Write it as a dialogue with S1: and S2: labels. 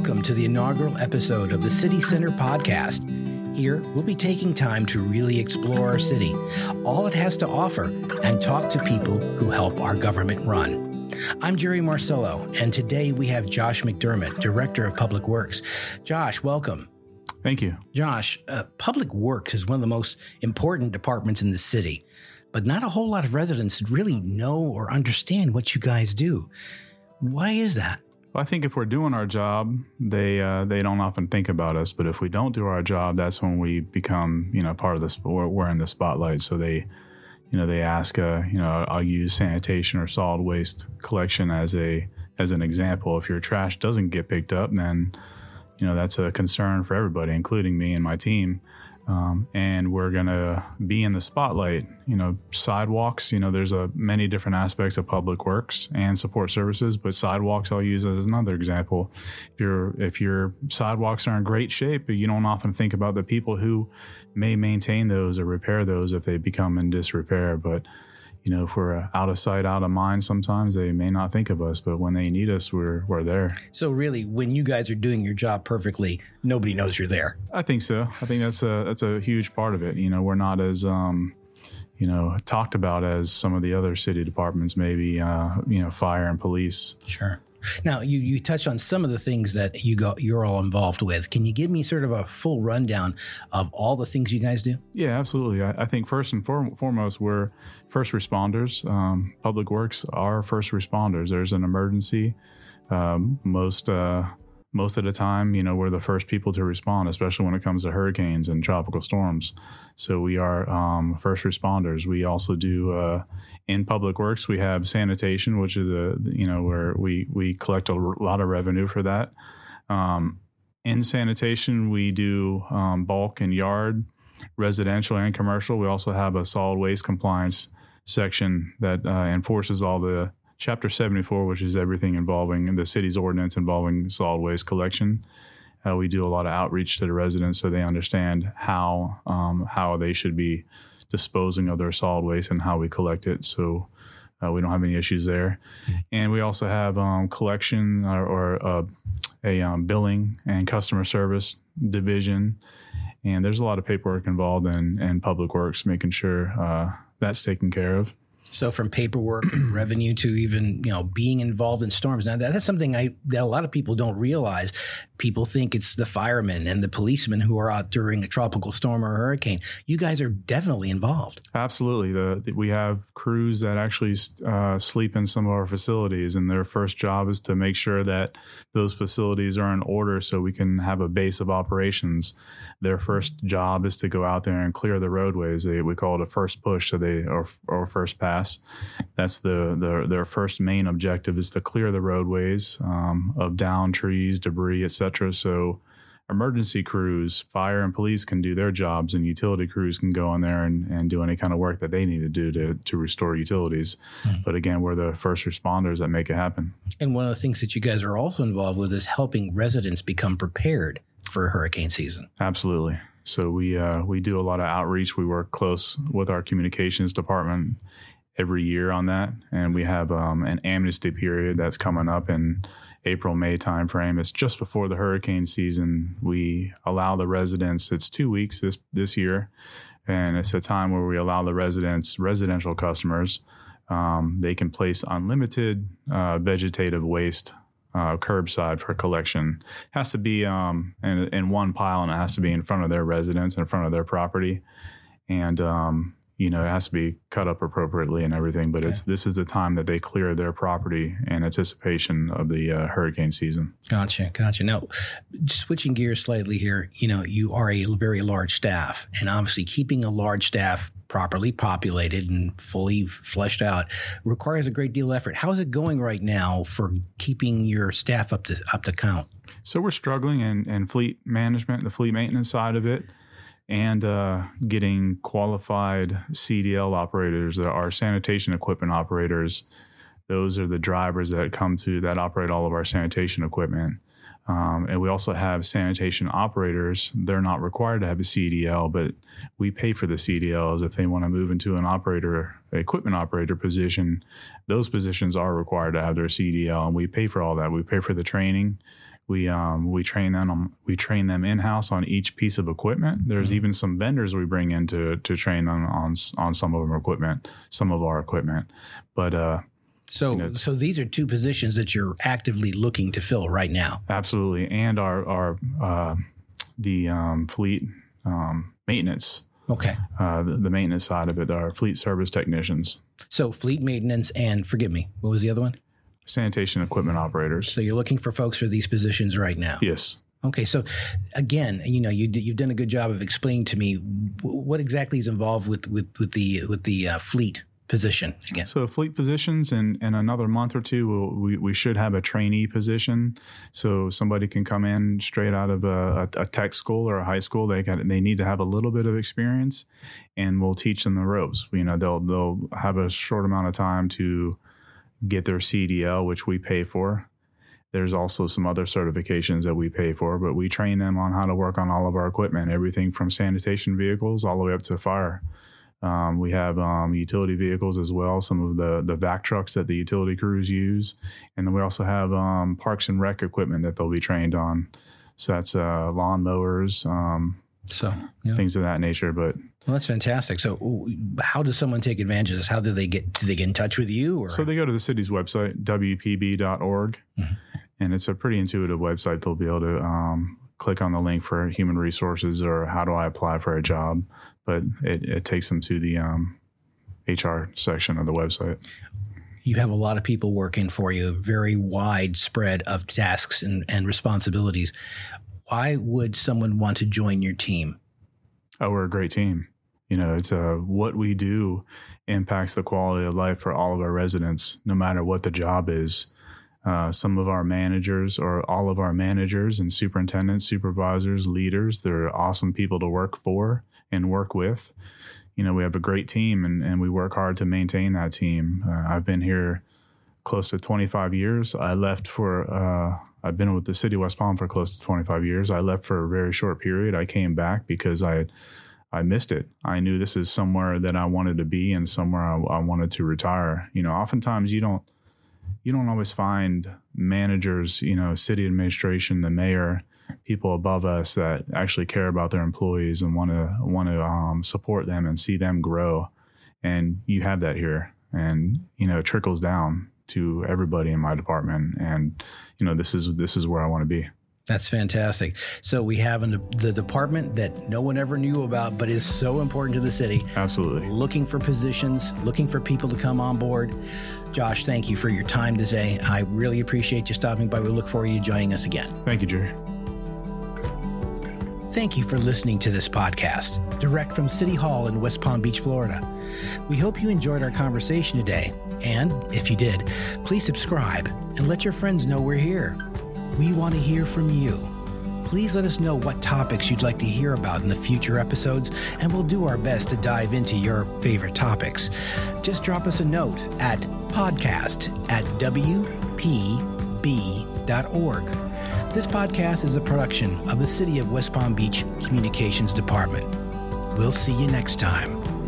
S1: Welcome to the inaugural episode of the City Center podcast. Here, we'll be taking time to really explore our city, all it has to offer, and talk to people who help our government run. I'm Jerry Marcello, and today we have Josh McDermott, Director of Public Works. Josh, welcome.
S2: Thank you.
S1: Josh, uh, Public Works is one of the most important departments in the city, but not a whole lot of residents really know or understand what you guys do. Why is that?
S2: Well, I think if we're doing our job, they uh, they don't often think about us. But if we don't do our job, that's when we become you know part of we're, we're in the spotlight. So they you know they ask uh, you know I'll use sanitation or solid waste collection as a as an example. If your trash doesn't get picked up, then you know that's a concern for everybody, including me and my team. Um, and we're to be in the spotlight. You know, sidewalks. You know, there's a many different aspects of public works and support services, but sidewalks I'll use as another example. If your if your sidewalks are in great shape, you don't often think about the people who may maintain those or repair those if they become in disrepair. But you know, if we're uh, out of sight, out of mind, sometimes they may not think of us, but when they need us, we're we're there.
S1: So really, when you guys are doing your job perfectly, nobody knows you're there.
S2: I think so. I think that's a that's a huge part of it. You know, we're not as um, you know talked about as some of the other city departments, maybe uh, you know, fire and police.
S1: Sure. Now, you, you touched on some of the things that you go you're all involved with. Can you give me sort of a full rundown of all the things you guys do?
S2: Yeah, absolutely. I, I think first and for, foremost, we're first responders. Um, Public Works are first responders. There's an emergency. Um, most uh, most of the time, you know, we're the first people to respond, especially when it comes to hurricanes and tropical storms. So we are um, first responders. We also do uh, in public works. We have sanitation, which is the you know where we we collect a lot of revenue for that. Um, in sanitation, we do um, bulk and yard, residential and commercial. We also have a solid waste compliance section that uh, enforces all the Chapter 74, which is everything involving the city's ordinance involving solid waste collection. Uh, we do a lot of outreach to the residents so they understand how um, how they should be disposing of their solid waste and how we collect it. So uh, we don't have any issues there. And we also have um, collection or, or uh, a um, billing and customer service division. And there's a lot of paperwork involved in, in public works, making sure uh, that's taken care of.
S1: So from paperwork and revenue to even you know being involved in storms. Now that's something I that a lot of people don't realize. People think it's the firemen and the policemen who are out during a tropical storm or hurricane. You guys are definitely involved.
S2: Absolutely. The, the we have crews that actually uh, sleep in some of our facilities, and their first job is to make sure that those facilities are in order so we can have a base of operations. Their first job is to go out there and clear the roadways. They, we call it a first push, so they or, or first pass. That's the, the their first main objective is to clear the roadways um, of down trees, debris, etc. So emergency crews, fire and police can do their jobs, and utility crews can go on there and, and do any kind of work that they need to do to, to restore utilities. Mm-hmm. But again, we're the first responders that make it happen.
S1: And one of the things that you guys are also involved with is helping residents become prepared for hurricane season.
S2: Absolutely. So we uh, we do a lot of outreach. We work close with our communications department every year on that, and we have um, an amnesty period that's coming up in April May timeframe. It's just before the hurricane season. We allow the residents. It's two weeks this this year, and it's a time where we allow the residents, residential customers, um, they can place unlimited uh, vegetative waste uh, curbside for collection. It has to be um, in, in, one pile and it has to be in front of their residence, in front of their property. And um, you know, it has to be cut up appropriately and everything. But it's this is the time that they clear their property in anticipation of the uh, hurricane season.
S1: Gotcha, gotcha. Now, switching gears slightly here, you know, you are a very large staff, and obviously keeping a large staff properly populated and fully fleshed out requires a great deal of effort. How is it going right now for keeping your staff up to up to count?
S2: So we're struggling in, in fleet management, the fleet maintenance side of it and uh, getting qualified CDL operators, our sanitation equipment operators. Those are the drivers that come to that operate all of our sanitation equipment. Um, and we also have sanitation operators. They're not required to have a CDL, but we pay for the CDLs if they want to move into an operator, equipment operator position. Those positions are required to have their CDL, and we pay for all that. We pay for the training, We um, we train them on, we train them in house on each piece of equipment. There's mm-hmm. even some vendors we bring in to to train them on on some of our equipment, some of our equipment. But uh,
S1: so, you know, so these are two positions that you're actively looking to fill right now.
S2: Absolutely, and our our uh, the um, fleet um, maintenance.
S1: Okay.
S2: Uh, the, the, maintenance side of it, our fleet service technicians.
S1: So, fleet maintenance, and forgive me, what was the other one?
S2: Sanitation equipment operators.
S1: So, you're looking for folks for these positions right now.
S2: Yes.
S1: Okay, so again, you know, you you've done a good job of explaining to me what exactly is involved with with with the with the uh, fleet position again?
S2: So fleet positions in, in another month or two, we'll, we, we should have a trainee position. So somebody can come in straight out of a, a, a tech school or a high school. They got, they need to have a little bit of experience and we'll teach them the ropes. You know, they'll, they'll have a short amount of time to get their CDL, which we pay for. There's also some other certifications that we pay for, but we train them on how to work on all of our equipment, everything from sanitation vehicles all the way up to fire. Um, we have um, utility vehicles as well, some of the the vac trucks that the utility crews use, and then we also have um, parks and rec equipment that they'll be trained on. So that's uh, lawn mowers, um,
S1: so
S2: yeah. things of that nature. But
S1: well, that's fantastic. So, how does someone take advantage of this? How do they get? Do they get in touch with you? Or?
S2: So they go to the city's website, wpb.org, mm-hmm. and it's a pretty intuitive website. They'll be able to um, click on the link for human resources or how do I apply for a job but it, it takes them to the um, HR section of the website.
S1: You have a lot of people working for you, a very wide spread of tasks and, and responsibilities. Why would someone want to join your team?
S2: Oh, we're a great team. You know, it's uh, what we do impacts the quality of life for all of our residents, no matter what the job is. Uh, some of our managers or all of our managers and superintendents, supervisors, leaders, they're awesome people to work for and work with. You know, we have a great team and, and we work hard to maintain that team. Uh, I've been here close to 25 years. I left for, uh, I've been with the city of West Palm for close to 25 years. I left for a very short period. I came back because I, I missed it. I knew this is somewhere that I wanted to be and somewhere I, I wanted to retire. You know, oftentimes you don't, you don't always find managers, you know, city administration, the mayor, people above us that actually care about their employees and want to want to um, support them and see them grow. And you have that here, and you know it trickles down to everybody in my department. And you know this is this is where I want to be.
S1: That's fantastic. So we have an, the department that no one ever knew about, but is so important to the city.
S2: Absolutely.
S1: Looking for positions, looking for people to come on board. Josh, thank you for your time today. I really appreciate you stopping by. We look forward to you joining us again.
S2: Thank you, Jerry.
S1: Thank you for listening to this podcast, direct from City Hall in West Palm Beach, Florida. We hope you enjoyed our conversation today. And if you did, please subscribe and let your friends know we're here. We want to hear from you. Please let us know what topics you'd like to hear about in the future episodes, and we'll do our best to dive into your favorite topics. Just drop us a note at podcast at wpb.org. This podcast is a production of the City of West Palm Beach Communications Department. We'll see you next time.